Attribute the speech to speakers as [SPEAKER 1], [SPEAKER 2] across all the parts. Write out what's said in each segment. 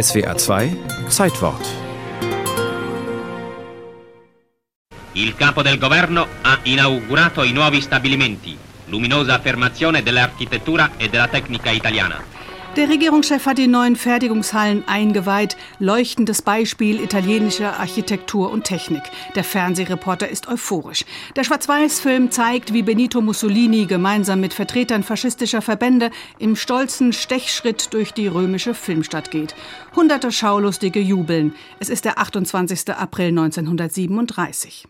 [SPEAKER 1] SWA 2 Zeitwort.
[SPEAKER 2] Il capo del governo ha inaugurato i nuovi stabilimenti, luminosa affermazione dell'architettura e della tecnica italiana.
[SPEAKER 3] Der Regierungschef hat die neuen Fertigungshallen eingeweiht. Leuchtendes Beispiel italienischer Architektur und Technik. Der Fernsehreporter ist euphorisch. Der Schwarz-Weiß-Film zeigt, wie Benito Mussolini gemeinsam mit Vertretern faschistischer Verbände im stolzen Stechschritt durch die römische Filmstadt geht. Hunderte Schaulustige jubeln. Es ist der 28. April 1937.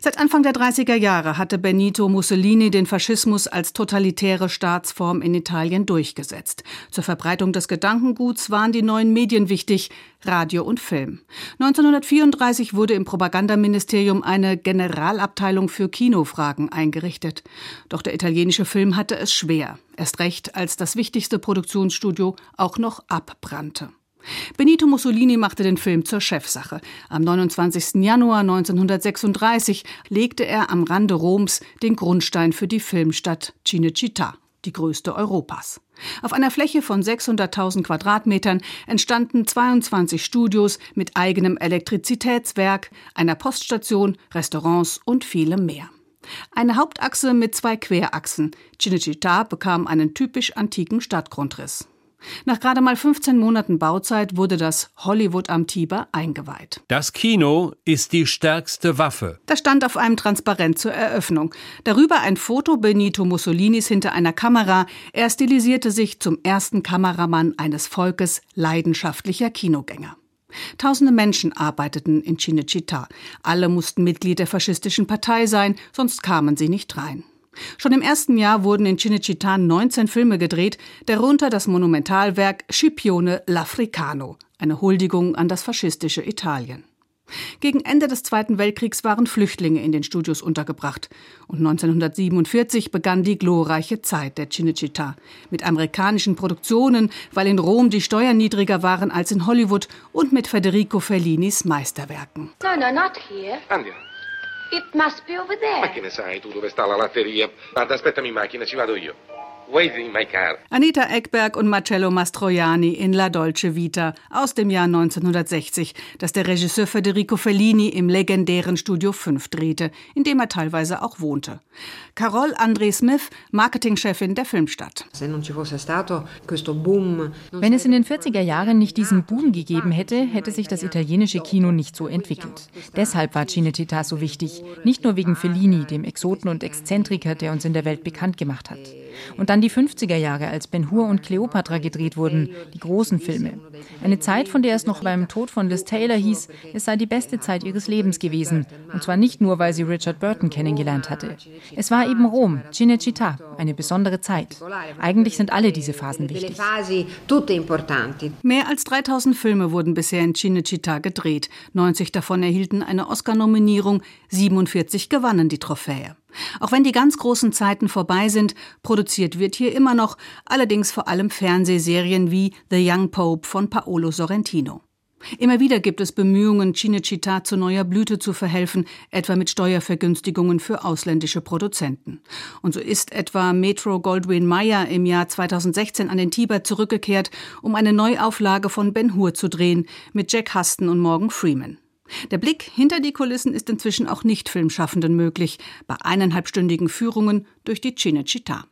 [SPEAKER 3] Seit Anfang der 30er Jahre hatte Benito Mussolini den Faschismus als totalitäre Staatsform in Italien durchgesetzt. Zur Verbreitung des Gedankenguts waren die neuen Medien wichtig, Radio und Film. 1934 wurde im Propagandaministerium eine Generalabteilung für Kinofragen eingerichtet. Doch der italienische Film hatte es schwer, erst recht als das wichtigste Produktionsstudio auch noch abbrannte. Benito Mussolini machte den Film zur Chefsache. Am 29. Januar 1936 legte er am Rande Roms den Grundstein für die Filmstadt Cinecittà, die größte Europas. Auf einer Fläche von 600.000 Quadratmetern entstanden 22 Studios mit eigenem Elektrizitätswerk, einer Poststation, Restaurants und vielem mehr. Eine Hauptachse mit zwei Querachsen. Cinecittà bekam einen typisch antiken Stadtgrundriss. Nach gerade mal 15 Monaten Bauzeit wurde das Hollywood am Tiber eingeweiht.
[SPEAKER 4] Das Kino ist die stärkste Waffe.
[SPEAKER 3] Das stand auf einem Transparent zur Eröffnung. Darüber ein Foto Benito Mussolinis hinter einer Kamera. Er stilisierte sich zum ersten Kameramann eines Volkes leidenschaftlicher Kinogänger. Tausende Menschen arbeiteten in Cinecittà. Alle mussten Mitglied der faschistischen Partei sein, sonst kamen sie nicht rein. Schon im ersten Jahr wurden in Cinecittà 19 Filme gedreht, darunter das Monumentalwerk Scipione l'Africano, eine Huldigung an das faschistische Italien. Gegen Ende des Zweiten Weltkriegs waren Flüchtlinge in den Studios untergebracht und 1947 begann die glorreiche Zeit der Cinecittà mit amerikanischen Produktionen, weil in Rom die Steuern niedriger waren als in Hollywood und mit Federico Fellinis Meisterwerken.
[SPEAKER 5] No, no, not here.
[SPEAKER 6] Andiamo.
[SPEAKER 5] It must be over there.
[SPEAKER 6] Ma che ne sai tu dove sta la latteria? Guarda, aspettami in macchina, ci vado io.
[SPEAKER 3] Anita Eckberg und Marcello Mastroianni in La Dolce Vita aus dem Jahr 1960, das der Regisseur Federico Fellini im legendären Studio 5 drehte, in dem er teilweise auch wohnte. Carol André Smith, Marketingchefin der Filmstadt.
[SPEAKER 7] Wenn
[SPEAKER 8] es in den 40er Jahren nicht diesen Boom gegeben hätte, hätte sich das italienische Kino nicht so entwickelt. Deshalb war Cinecittà so wichtig, nicht nur wegen Fellini, dem Exoten und Exzentriker, der uns in der Welt bekannt gemacht hat. Und dann die 50er Jahre, als Ben Hur und Cleopatra gedreht wurden, die großen Filme. Eine Zeit, von der es noch beim Tod von Liz Taylor hieß, es sei die beste Zeit ihres Lebens gewesen. Und zwar nicht nur, weil sie Richard Burton kennengelernt hatte. Es war eben Rom, Cinecittà, eine besondere Zeit. Eigentlich sind alle diese Phasen wichtig.
[SPEAKER 3] Mehr als 3000 Filme wurden bisher in Cinecittà gedreht. 90 davon erhielten eine Oscar-Nominierung, 47 gewannen die Trophäe. Auch wenn die ganz großen Zeiten vorbei sind, produziert wird hier immer noch, allerdings vor allem Fernsehserien wie The Young Pope von Paolo Sorrentino. Immer wieder gibt es Bemühungen, Cinecittà zu neuer Blüte zu verhelfen, etwa mit Steuervergünstigungen für ausländische Produzenten. Und so ist etwa Metro Goldwyn Mayer im Jahr 2016 an den Tiber zurückgekehrt, um eine Neuauflage von Ben Hur zu drehen, mit Jack Huston und Morgan Freeman. Der Blick hinter die Kulissen ist inzwischen auch Nicht-Filmschaffenden möglich, bei eineinhalbstündigen Führungen durch die Cinecittà.